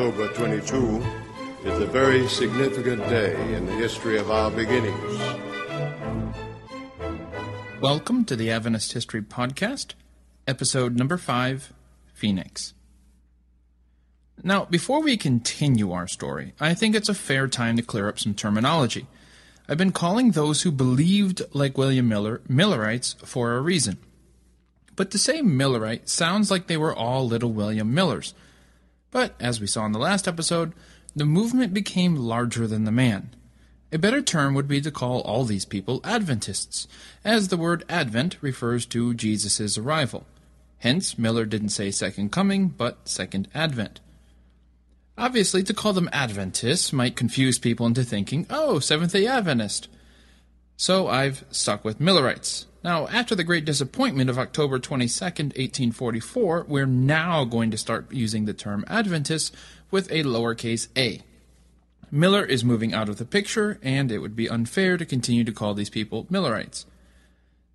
October 22 is a very significant day in the history of our beginnings. Welcome to the Adventist History Podcast, episode number 5 Phoenix. Now, before we continue our story, I think it's a fair time to clear up some terminology. I've been calling those who believed like William Miller Millerites for a reason. But to say Millerite sounds like they were all little William Millers. But, as we saw in the last episode, the movement became larger than the man. A better term would be to call all these people Adventists, as the word Advent refers to Jesus' arrival. Hence, Miller didn't say Second Coming, but Second Advent. Obviously, to call them Adventists might confuse people into thinking, oh, Seventh day Adventist. So I've stuck with Millerites. Now, after the great disappointment of October 22nd, 1844, we're now going to start using the term Adventist with a lowercase a. Miller is moving out of the picture, and it would be unfair to continue to call these people Millerites.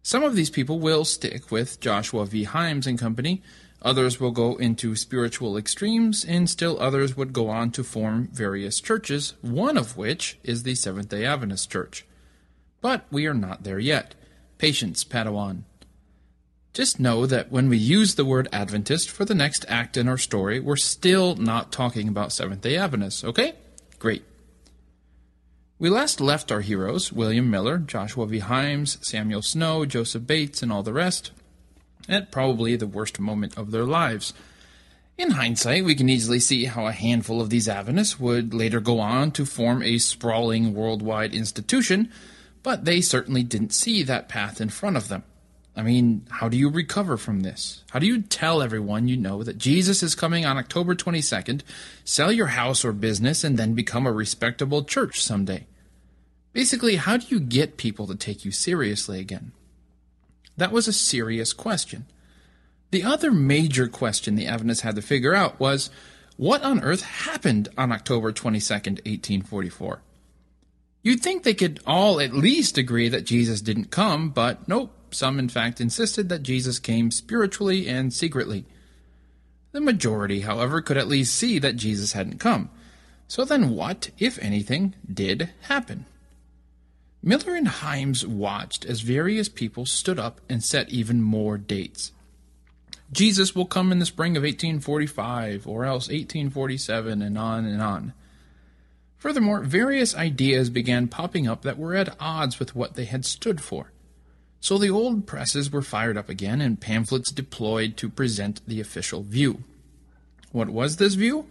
Some of these people will stick with Joshua V. Himes and Company, others will go into spiritual extremes, and still others would go on to form various churches, one of which is the Seventh day Adventist Church. But we are not there yet. Patience, Padawan. Just know that when we use the word Adventist for the next act in our story, we're still not talking about Seventh day Adventists, okay? Great. We last left our heroes, William Miller, Joshua V. Himes, Samuel Snow, Joseph Bates, and all the rest, at probably the worst moment of their lives. In hindsight, we can easily see how a handful of these Adventists would later go on to form a sprawling worldwide institution but they certainly didn't see that path in front of them. I mean, how do you recover from this? How do you tell everyone you know that Jesus is coming on October 22nd, sell your house or business, and then become a respectable church someday? Basically, how do you get people to take you seriously again? That was a serious question. The other major question the Adventists had to figure out was what on earth happened on October 22nd, 1844? You'd think they could all at least agree that Jesus didn't come, but nope, some in fact insisted that Jesus came spiritually and secretly. The majority, however, could at least see that Jesus hadn't come. So then what, if anything, did happen? Miller and Himes watched as various people stood up and set even more dates. Jesus will come in the spring of 1845, or else 1847, and on and on. Furthermore, various ideas began popping up that were at odds with what they had stood for. So the old presses were fired up again and pamphlets deployed to present the official view. What was this view?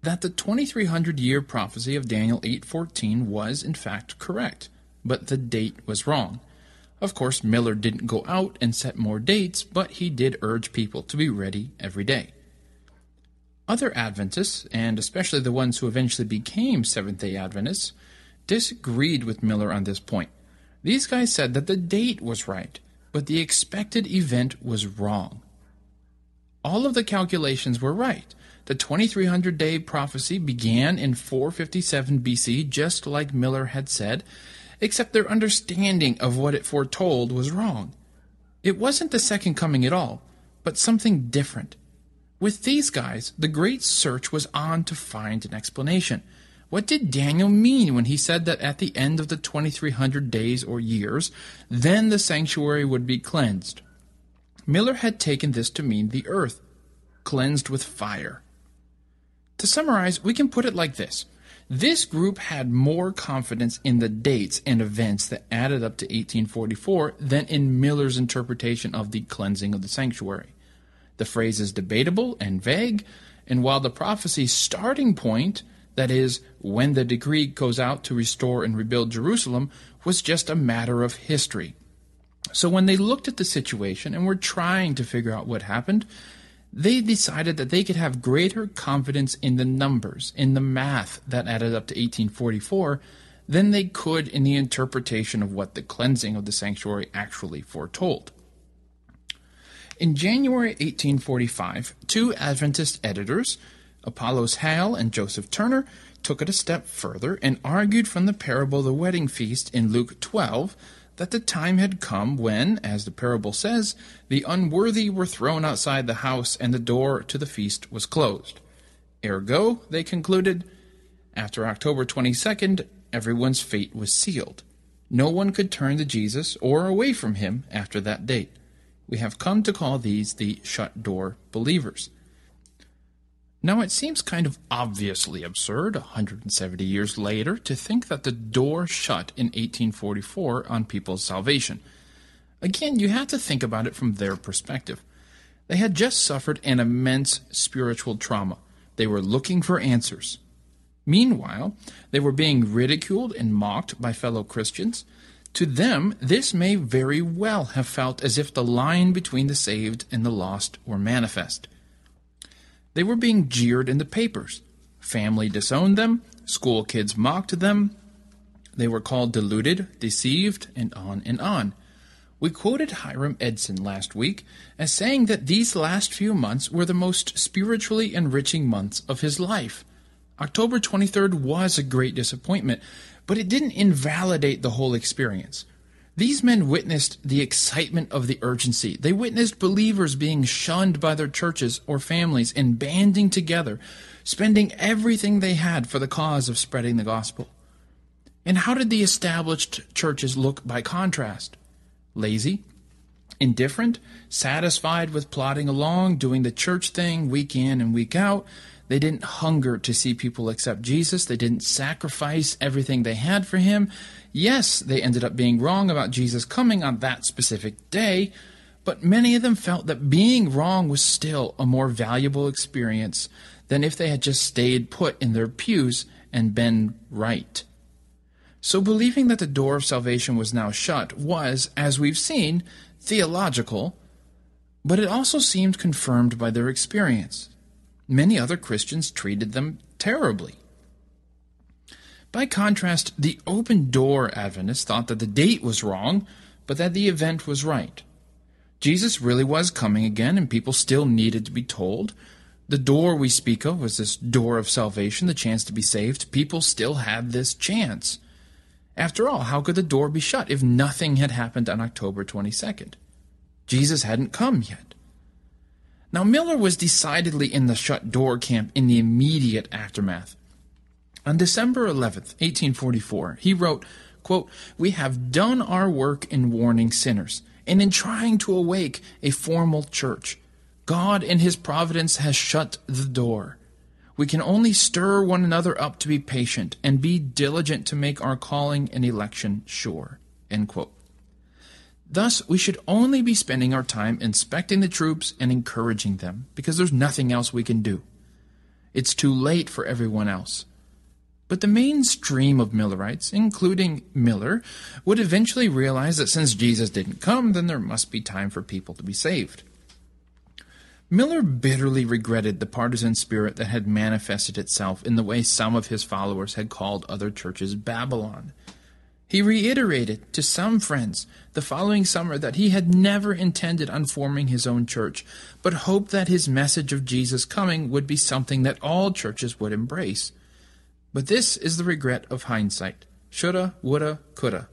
That the 2300 year prophecy of Daniel 8:14 was in fact correct, but the date was wrong. Of course, Miller didn't go out and set more dates, but he did urge people to be ready every day. Other Adventists, and especially the ones who eventually became Seventh day Adventists, disagreed with Miller on this point. These guys said that the date was right, but the expected event was wrong. All of the calculations were right. The 2300 day prophecy began in 457 BC, just like Miller had said, except their understanding of what it foretold was wrong. It wasn't the second coming at all, but something different. With these guys, the great search was on to find an explanation. What did Daniel mean when he said that at the end of the 2300 days or years, then the sanctuary would be cleansed? Miller had taken this to mean the earth, cleansed with fire. To summarize, we can put it like this. This group had more confidence in the dates and events that added up to 1844 than in Miller's interpretation of the cleansing of the sanctuary. The phrase is debatable and vague, and while the prophecy's starting point, that is, when the decree goes out to restore and rebuild Jerusalem, was just a matter of history. So when they looked at the situation and were trying to figure out what happened, they decided that they could have greater confidence in the numbers, in the math that added up to 1844, than they could in the interpretation of what the cleansing of the sanctuary actually foretold. In January 1845, two Adventist editors, Apollos Hale and Joseph Turner, took it a step further and argued from the parable of the wedding feast in Luke 12 that the time had come when, as the parable says, the unworthy were thrown outside the house and the door to the feast was closed. Ergo, they concluded, after October 22nd, everyone's fate was sealed. No one could turn to Jesus or away from him after that date. We have come to call these the shut door believers. Now, it seems kind of obviously absurd, 170 years later, to think that the door shut in 1844 on people's salvation. Again, you have to think about it from their perspective. They had just suffered an immense spiritual trauma. They were looking for answers. Meanwhile, they were being ridiculed and mocked by fellow Christians. To them, this may very well have felt as if the line between the saved and the lost were manifest. They were being jeered in the papers. Family disowned them, school kids mocked them, they were called deluded, deceived, and on and on. We quoted Hiram Edson last week as saying that these last few months were the most spiritually enriching months of his life. October 23rd was a great disappointment, but it didn't invalidate the whole experience. These men witnessed the excitement of the urgency. They witnessed believers being shunned by their churches or families and banding together, spending everything they had for the cause of spreading the gospel. And how did the established churches look by contrast? Lazy, indifferent, satisfied with plodding along, doing the church thing week in and week out. They didn't hunger to see people accept Jesus. They didn't sacrifice everything they had for him. Yes, they ended up being wrong about Jesus coming on that specific day, but many of them felt that being wrong was still a more valuable experience than if they had just stayed put in their pews and been right. So believing that the door of salvation was now shut was, as we've seen, theological, but it also seemed confirmed by their experience. Many other Christians treated them terribly. By contrast, the open door Adventists thought that the date was wrong, but that the event was right. Jesus really was coming again, and people still needed to be told. The door we speak of was this door of salvation, the chance to be saved. People still had this chance. After all, how could the door be shut if nothing had happened on October 22nd? Jesus hadn't come yet. Now, Miller was decidedly in the shut door camp in the immediate aftermath. On December 11th, 1844, he wrote, quote, We have done our work in warning sinners and in trying to awake a formal church. God in his providence has shut the door. We can only stir one another up to be patient and be diligent to make our calling and election sure. Thus, we should only be spending our time inspecting the troops and encouraging them, because there's nothing else we can do. It's too late for everyone else. But the mainstream of Millerites, including Miller, would eventually realize that since Jesus didn't come, then there must be time for people to be saved. Miller bitterly regretted the partisan spirit that had manifested itself in the way some of his followers had called other churches Babylon. He reiterated to some friends the following summer that he had never intended on forming his own church, but hoped that his message of Jesus coming would be something that all churches would embrace. But this is the regret of hindsight. Shoulda, woulda, coulda.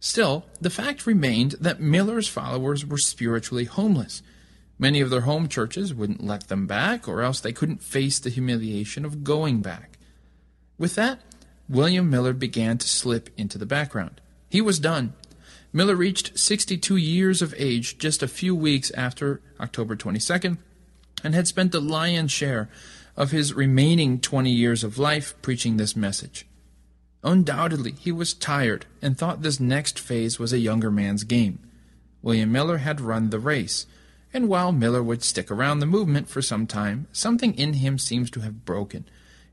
Still, the fact remained that Miller's followers were spiritually homeless. Many of their home churches wouldn't let them back, or else they couldn't face the humiliation of going back. With that, William Miller began to slip into the background. He was done. Miller reached 62 years of age just a few weeks after October 22nd and had spent the lion's share of his remaining 20 years of life preaching this message. Undoubtedly, he was tired and thought this next phase was a younger man's game. William Miller had run the race, and while Miller would stick around the movement for some time, something in him seems to have broken,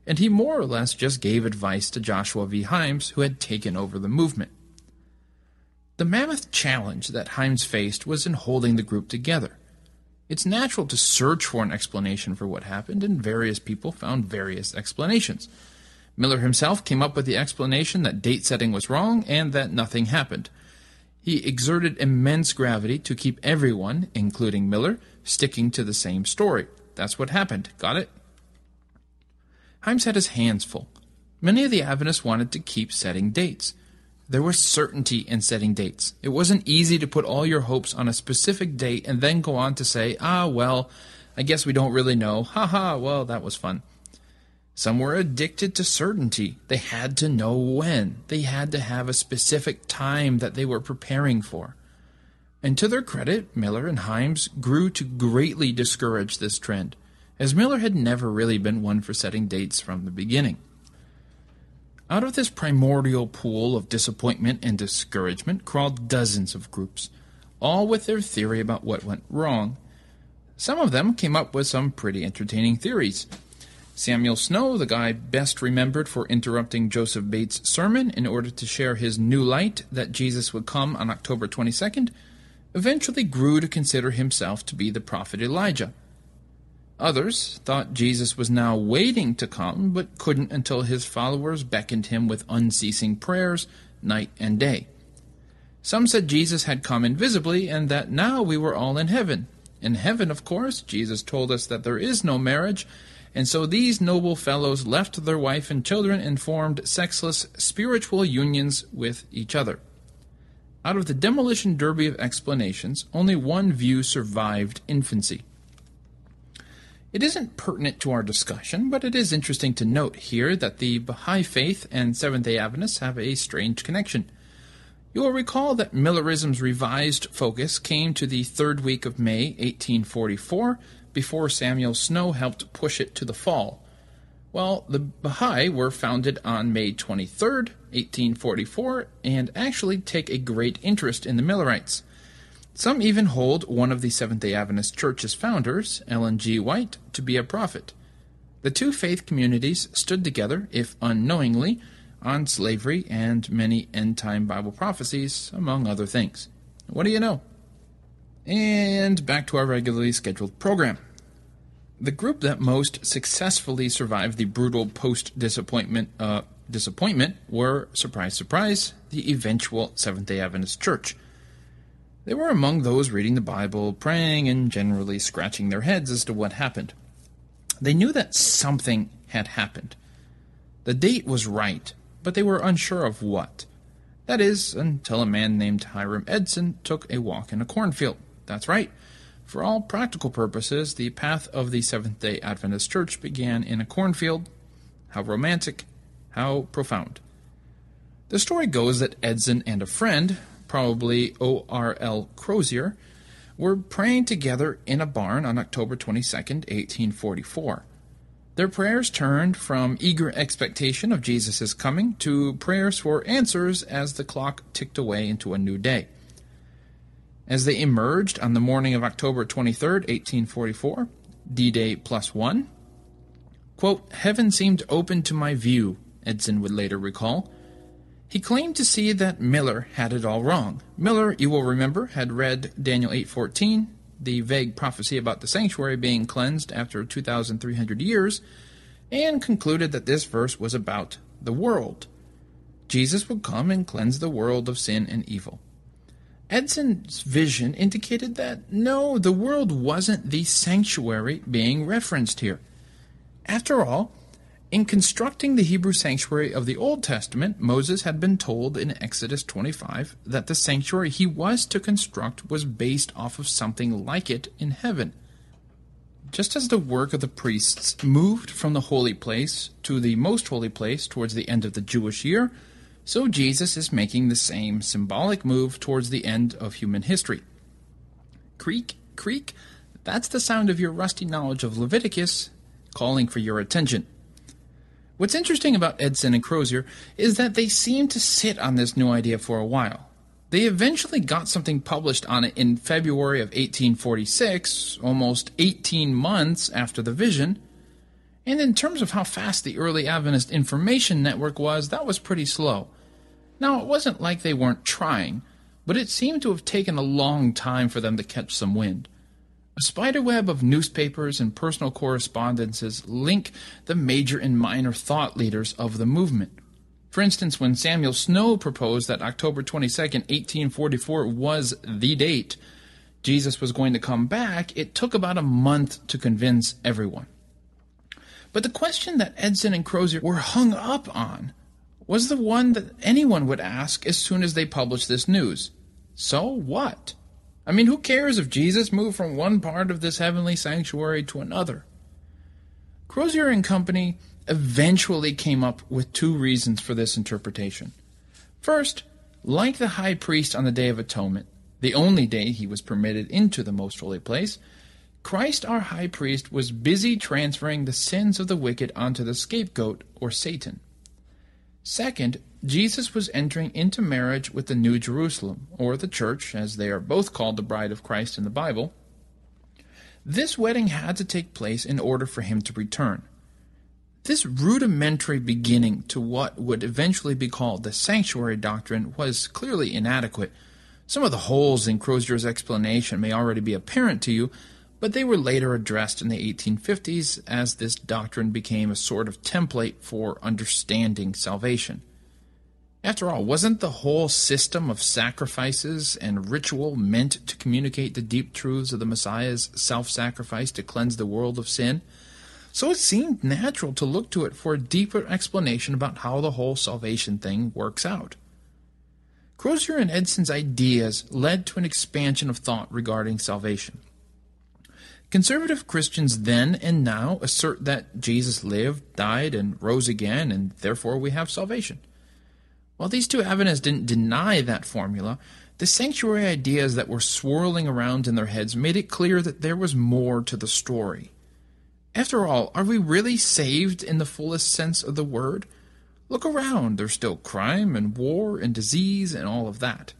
and he more or less just gave advice to Joshua V. Himes, who had taken over the movement. The mammoth challenge that Himes faced was in holding the group together. It's natural to search for an explanation for what happened, and various people found various explanations. Miller himself came up with the explanation that date setting was wrong and that nothing happened. He exerted immense gravity to keep everyone, including Miller, sticking to the same story. That's what happened. Got it? Himes had his hands full. Many of the Adventists wanted to keep setting dates. There was certainty in setting dates. It wasn't easy to put all your hopes on a specific date and then go on to say, ah, well, I guess we don't really know. Ha ha, well, that was fun. Some were addicted to certainty. They had to know when. They had to have a specific time that they were preparing for. And to their credit, Miller and Himes grew to greatly discourage this trend, as Miller had never really been one for setting dates from the beginning. Out of this primordial pool of disappointment and discouragement crawled dozens of groups, all with their theory about what went wrong. Some of them came up with some pretty entertaining theories. Samuel Snow, the guy best remembered for interrupting Joseph Bates' sermon in order to share his new light that Jesus would come on October 22nd, eventually grew to consider himself to be the prophet Elijah. Others thought Jesus was now waiting to come, but couldn't until his followers beckoned him with unceasing prayers night and day. Some said Jesus had come invisibly and that now we were all in heaven. In heaven, of course, Jesus told us that there is no marriage, and so these noble fellows left their wife and children and formed sexless spiritual unions with each other. Out of the demolition derby of explanations, only one view survived infancy. It isn't pertinent to our discussion, but it is interesting to note here that the Baha'i Faith and Seventh day Adventists have a strange connection. You will recall that Millerism's revised focus came to the third week of May 1844 before Samuel Snow helped push it to the fall. Well, the Baha'i were founded on May 23, 1844, and actually take a great interest in the Millerites. Some even hold one of the Seventh day Adventist Church's founders, Ellen G. White, to be a prophet. The two faith communities stood together, if unknowingly, on slavery and many end time Bible prophecies, among other things. What do you know? And back to our regularly scheduled program. The group that most successfully survived the brutal post disappointment uh, disappointment were, surprise, surprise, the eventual Seventh day Adventist Church. They were among those reading the Bible, praying, and generally scratching their heads as to what happened. They knew that something had happened. The date was right, but they were unsure of what. That is, until a man named Hiram Edson took a walk in a cornfield. That's right. For all practical purposes, the path of the Seventh day Adventist Church began in a cornfield. How romantic, how profound. The story goes that Edson and a friend, probably O.R.L. Crozier, were praying together in a barn on October 22, 1844. Their prayers turned from eager expectation of Jesus' coming to prayers for answers as the clock ticked away into a new day. As they emerged on the morning of October 23, 1844, D Day plus one, quote, Heaven seemed open to my view, Edson would later recall. He claimed to see that Miller had it all wrong. Miller, you will remember, had read Daniel 8:14, the vague prophecy about the sanctuary being cleansed after 2300 years, and concluded that this verse was about the world. Jesus would come and cleanse the world of sin and evil. Edson's vision indicated that no, the world wasn't the sanctuary being referenced here. After all, in constructing the Hebrew sanctuary of the Old Testament, Moses had been told in Exodus 25 that the sanctuary he was to construct was based off of something like it in heaven. Just as the work of the priests moved from the holy place to the most holy place towards the end of the Jewish year, so Jesus is making the same symbolic move towards the end of human history. Creak, creak, that's the sound of your rusty knowledge of Leviticus calling for your attention. What's interesting about Edson and Crozier is that they seem to sit on this new idea for a while. They eventually got something published on it in February of 1846, almost 18 months after the vision, and in terms of how fast the early Adventist information network was, that was pretty slow. Now, it wasn't like they weren't trying, but it seemed to have taken a long time for them to catch some wind. A spiderweb of newspapers and personal correspondences link the major and minor thought leaders of the movement. For instance, when Samuel Snow proposed that October 22, 1844 was the date Jesus was going to come back, it took about a month to convince everyone. But the question that Edson and Crozier were hung up on was the one that anyone would ask as soon as they published this news. So what? I mean, who cares if Jesus moved from one part of this heavenly sanctuary to another? Crozier and Company eventually came up with two reasons for this interpretation. First, like the high priest on the Day of Atonement, the only day he was permitted into the most holy place, Christ our high priest was busy transferring the sins of the wicked onto the scapegoat, or Satan. Second, Jesus was entering into marriage with the New Jerusalem, or the church, as they are both called the bride of Christ in the Bible. This wedding had to take place in order for him to return. This rudimentary beginning to what would eventually be called the sanctuary doctrine was clearly inadequate. Some of the holes in Crozier's explanation may already be apparent to you, but they were later addressed in the 1850s as this doctrine became a sort of template for understanding salvation. After all, wasn't the whole system of sacrifices and ritual meant to communicate the deep truths of the Messiah's self sacrifice to cleanse the world of sin? So it seemed natural to look to it for a deeper explanation about how the whole salvation thing works out. Crozier and Edson's ideas led to an expansion of thought regarding salvation. Conservative Christians then and now assert that Jesus lived, died, and rose again, and therefore we have salvation. While these two Adventists didn't deny that formula, the sanctuary ideas that were swirling around in their heads made it clear that there was more to the story. After all, are we really saved in the fullest sense of the word? Look around, there's still crime and war and disease and all of that.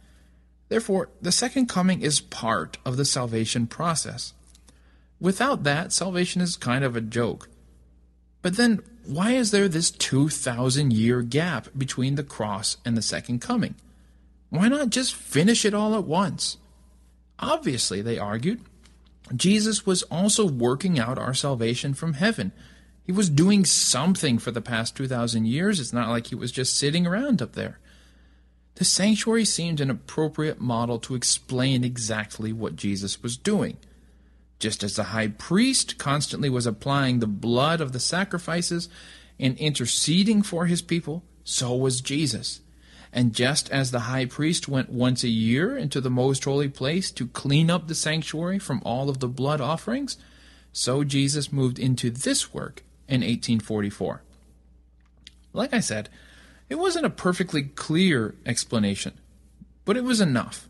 Therefore, the second coming is part of the salvation process. Without that, salvation is kind of a joke. But then, why is there this 2,000 year gap between the cross and the second coming? Why not just finish it all at once? Obviously, they argued, Jesus was also working out our salvation from heaven. He was doing something for the past 2,000 years. It's not like he was just sitting around up there. The sanctuary seemed an appropriate model to explain exactly what Jesus was doing. Just as the high priest constantly was applying the blood of the sacrifices and interceding for his people, so was Jesus. And just as the high priest went once a year into the most holy place to clean up the sanctuary from all of the blood offerings, so Jesus moved into this work in 1844. Like I said, it wasn't a perfectly clear explanation, but it was enough.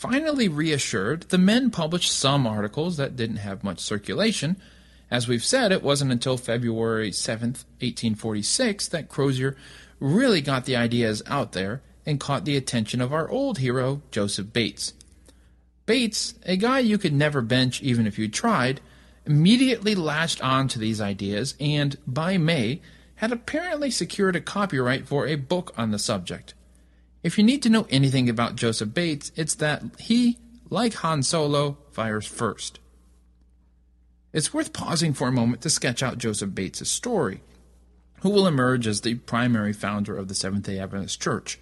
Finally reassured, the men published some articles that didn't have much circulation. As we've said, it wasn't until February 7, 1846, that Crozier really got the ideas out there and caught the attention of our old hero, Joseph Bates. Bates, a guy you could never bench even if you tried, immediately latched on to these ideas and, by May, had apparently secured a copyright for a book on the subject. If you need to know anything about Joseph Bates, it's that he, like Han Solo, fires first. It's worth pausing for a moment to sketch out Joseph Bates' story, who will emerge as the primary founder of the Seventh day Adventist Church.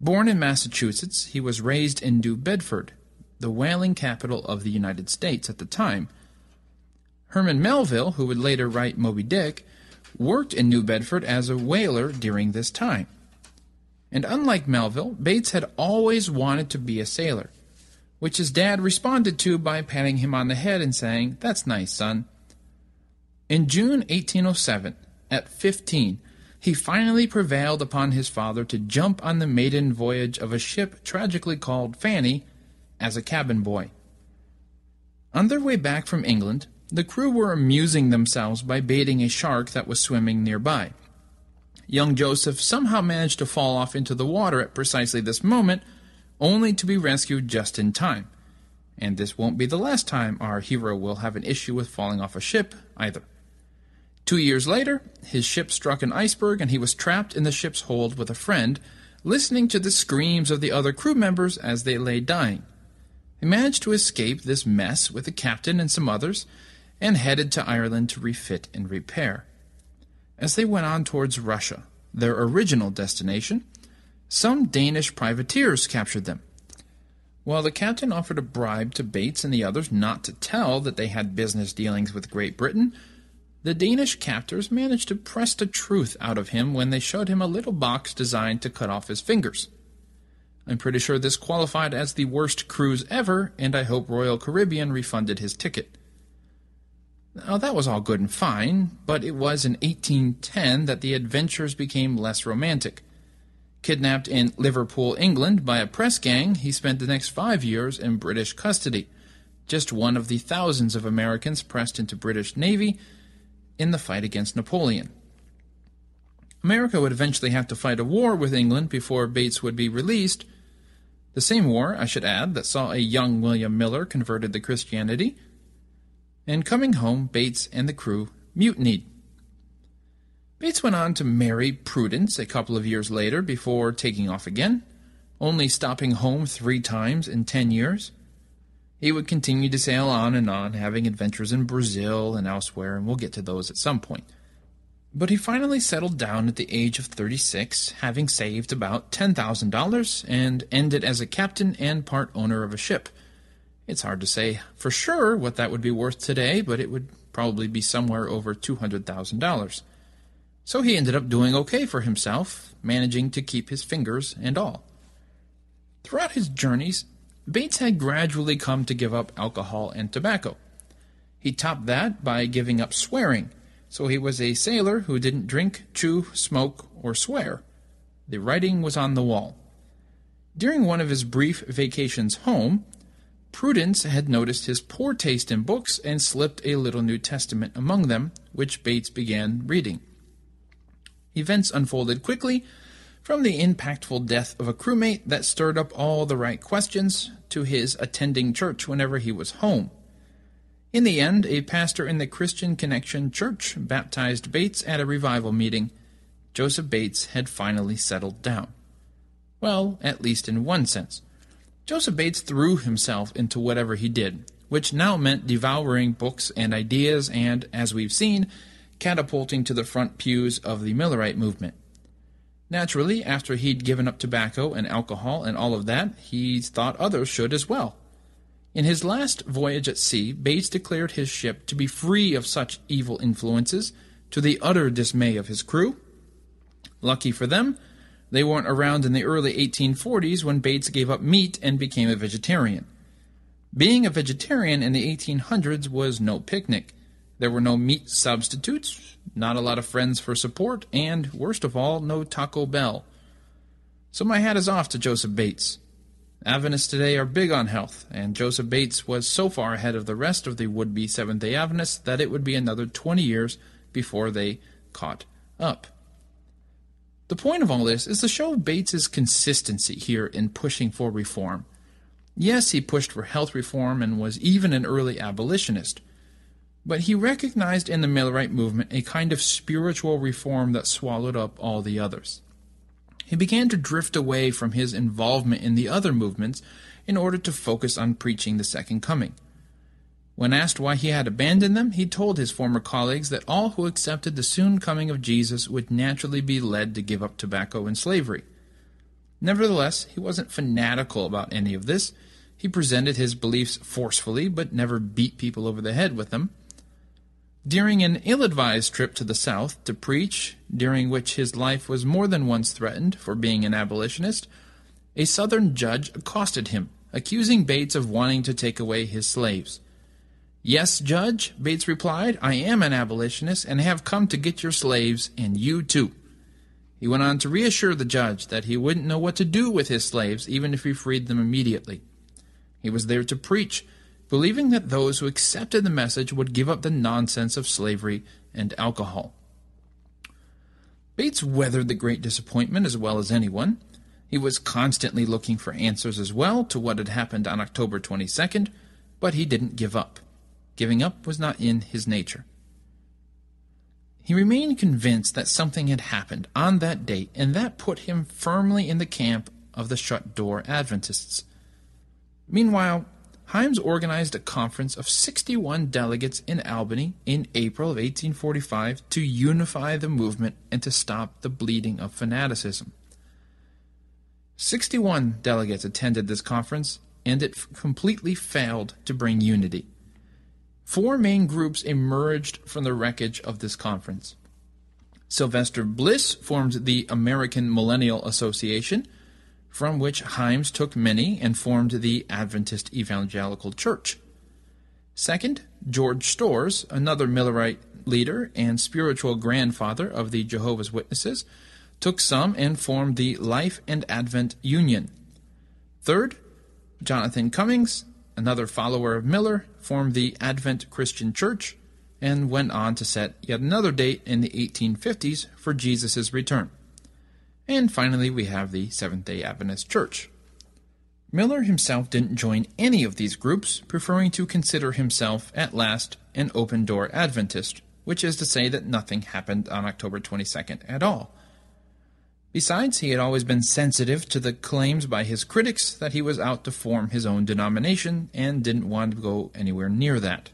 Born in Massachusetts, he was raised in New Bedford, the whaling capital of the United States at the time. Herman Melville, who would later write Moby Dick, worked in New Bedford as a whaler during this time. And unlike Melville, Bates had always wanted to be a sailor, which his dad responded to by patting him on the head and saying, That's nice, son. In June 1807, at 15, he finally prevailed upon his father to jump on the maiden voyage of a ship tragically called Fanny as a cabin boy. On their way back from England, the crew were amusing themselves by baiting a shark that was swimming nearby. Young Joseph somehow managed to fall off into the water at precisely this moment, only to be rescued just in time. And this won't be the last time our hero will have an issue with falling off a ship, either. Two years later, his ship struck an iceberg and he was trapped in the ship's hold with a friend, listening to the screams of the other crew members as they lay dying. He managed to escape this mess with the captain and some others, and headed to Ireland to refit and repair. As they went on towards Russia, their original destination, some Danish privateers captured them. While the captain offered a bribe to Bates and the others not to tell that they had business dealings with Great Britain, the Danish captors managed to press the truth out of him when they showed him a little box designed to cut off his fingers. I'm pretty sure this qualified as the worst cruise ever, and I hope Royal Caribbean refunded his ticket. Now, that was all good and fine, but it was in 1810 that the adventures became less romantic. Kidnapped in Liverpool, England by a press gang, he spent the next five years in British custody, just one of the thousands of Americans pressed into British Navy in the fight against Napoleon. America would eventually have to fight a war with England before Bates would be released. The same war, I should add, that saw a young William Miller converted to Christianity. And coming home, Bates and the crew mutinied. Bates went on to marry Prudence a couple of years later before taking off again, only stopping home three times in ten years. He would continue to sail on and on, having adventures in Brazil and elsewhere, and we'll get to those at some point. But he finally settled down at the age of 36, having saved about $10,000, and ended as a captain and part owner of a ship. It's hard to say for sure what that would be worth today, but it would probably be somewhere over $200,000. So he ended up doing okay for himself, managing to keep his fingers and all. Throughout his journeys, Bates had gradually come to give up alcohol and tobacco. He topped that by giving up swearing, so he was a sailor who didn't drink, chew, smoke, or swear. The writing was on the wall. During one of his brief vacations home, Prudence had noticed his poor taste in books and slipped a little New Testament among them, which Bates began reading. Events unfolded quickly, from the impactful death of a crewmate that stirred up all the right questions to his attending church whenever he was home. In the end, a pastor in the Christian Connection Church baptized Bates at a revival meeting. Joseph Bates had finally settled down. Well, at least in one sense. Joseph Bates threw himself into whatever he did, which now meant devouring books and ideas and, as we've seen, catapulting to the front pews of the Millerite movement. Naturally, after he'd given up tobacco and alcohol and all of that, he thought others should as well. In his last voyage at sea, Bates declared his ship to be free of such evil influences, to the utter dismay of his crew. Lucky for them, they weren't around in the early 1840s when Bates gave up meat and became a vegetarian. Being a vegetarian in the 1800s was no picnic. There were no meat substitutes, not a lot of friends for support, and, worst of all, no Taco Bell. So my hat is off to Joseph Bates. Adventists today are big on health, and Joseph Bates was so far ahead of the rest of the would be Seventh day Adventists that it would be another 20 years before they caught up. The point of all this is to show Bates's consistency here in pushing for reform. Yes, he pushed for health reform and was even an early abolitionist, but he recognized in the Millerite movement a kind of spiritual reform that swallowed up all the others. He began to drift away from his involvement in the other movements in order to focus on preaching the Second Coming. When asked why he had abandoned them, he told his former colleagues that all who accepted the soon coming of Jesus would naturally be led to give up tobacco and slavery. Nevertheless, he wasn't fanatical about any of this. He presented his beliefs forcefully, but never beat people over the head with them. During an ill advised trip to the South to preach, during which his life was more than once threatened for being an abolitionist, a Southern judge accosted him, accusing Bates of wanting to take away his slaves. Yes, Judge, Bates replied, I am an abolitionist and have come to get your slaves, and you too. He went on to reassure the judge that he wouldn't know what to do with his slaves even if he freed them immediately. He was there to preach, believing that those who accepted the message would give up the nonsense of slavery and alcohol. Bates weathered the great disappointment as well as anyone. He was constantly looking for answers as well to what had happened on October 22nd, but he didn't give up. Giving up was not in his nature. He remained convinced that something had happened on that date, and that put him firmly in the camp of the shut door Adventists. Meanwhile, Himes organized a conference of 61 delegates in Albany in April of 1845 to unify the movement and to stop the bleeding of fanaticism. 61 delegates attended this conference, and it completely failed to bring unity. Four main groups emerged from the wreckage of this conference. Sylvester Bliss formed the American Millennial Association, from which Himes took many and formed the Adventist Evangelical Church. Second, George Storrs, another Millerite leader and spiritual grandfather of the Jehovah's Witnesses, took some and formed the Life and Advent Union. Third, Jonathan Cummings, another follower of Miller, formed the Advent Christian Church and went on to set yet another date in the 1850s for Jesus' return. And finally, we have the Seventh day Adventist Church. Miller himself didn't join any of these groups, preferring to consider himself, at last, an open door Adventist, which is to say that nothing happened on October 22nd at all. Besides, he had always been sensitive to the claims by his critics that he was out to form his own denomination and didn't want to go anywhere near that.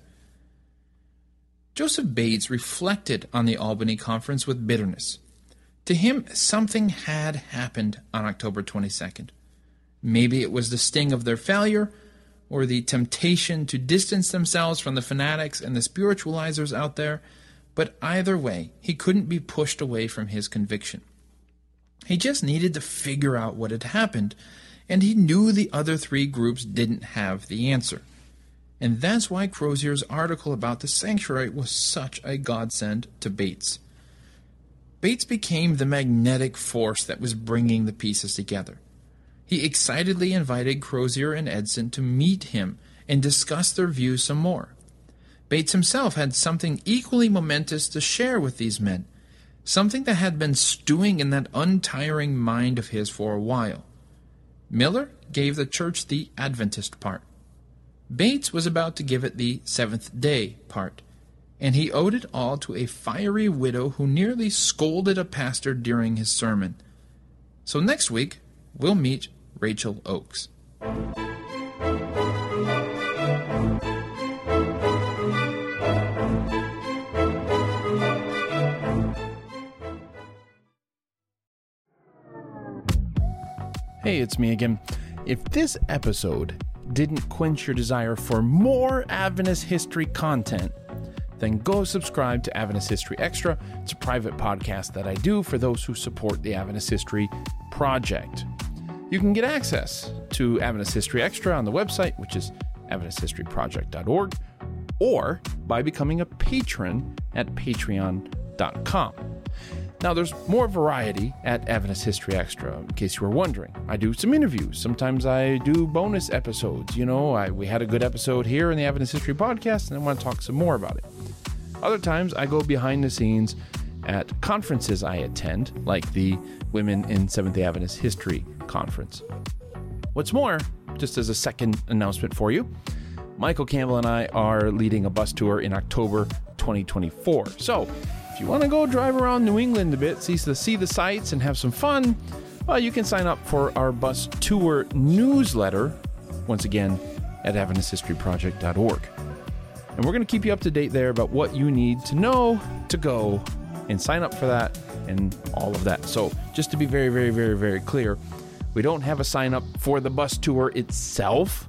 Joseph Bates reflected on the Albany conference with bitterness. To him, something had happened on October 22nd. Maybe it was the sting of their failure, or the temptation to distance themselves from the fanatics and the spiritualizers out there, but either way, he couldn't be pushed away from his conviction. He just needed to figure out what had happened, and he knew the other three groups didn't have the answer. And that's why Crozier's article about the sanctuary was such a godsend to Bates. Bates became the magnetic force that was bringing the pieces together. He excitedly invited Crozier and Edson to meet him and discuss their views some more. Bates himself had something equally momentous to share with these men, something that had been stewing in that untiring mind of his for a while. Miller gave the church the Adventist part. Bates was about to give it the seventh day part, and he owed it all to a fiery widow who nearly scolded a pastor during his sermon. So next week, we'll meet Rachel Oakes. Hey, it's me again. If this episode didn't quench your desire for more Adventist history content, then go subscribe to Adventist History Extra. It's a private podcast that I do for those who support the Adventist History Project. You can get access to Adventist History Extra on the website, which is AdventistHistoryProject.org, or by becoming a patron at patreon.com. Now, there's more variety at Adventist History Extra, in case you were wondering. I do some interviews. Sometimes I do bonus episodes. You know, I, we had a good episode here in the Adventist History Podcast, and I want to talk some more about it. Other times, I go behind the scenes at conferences I attend, like the Women in Seventh day Adventist History Conference. What's more, just as a second announcement for you, Michael Campbell and I are leading a bus tour in October 2024. So, if you want to go drive around New England a bit, see the, see the sights, and have some fun, well, you can sign up for our bus tour newsletter, once again, at AdventistHistoryProject.org. And we're going to keep you up to date there about what you need to know to go and sign up for that and all of that. So, just to be very, very, very, very clear, we don't have a sign up for the bus tour itself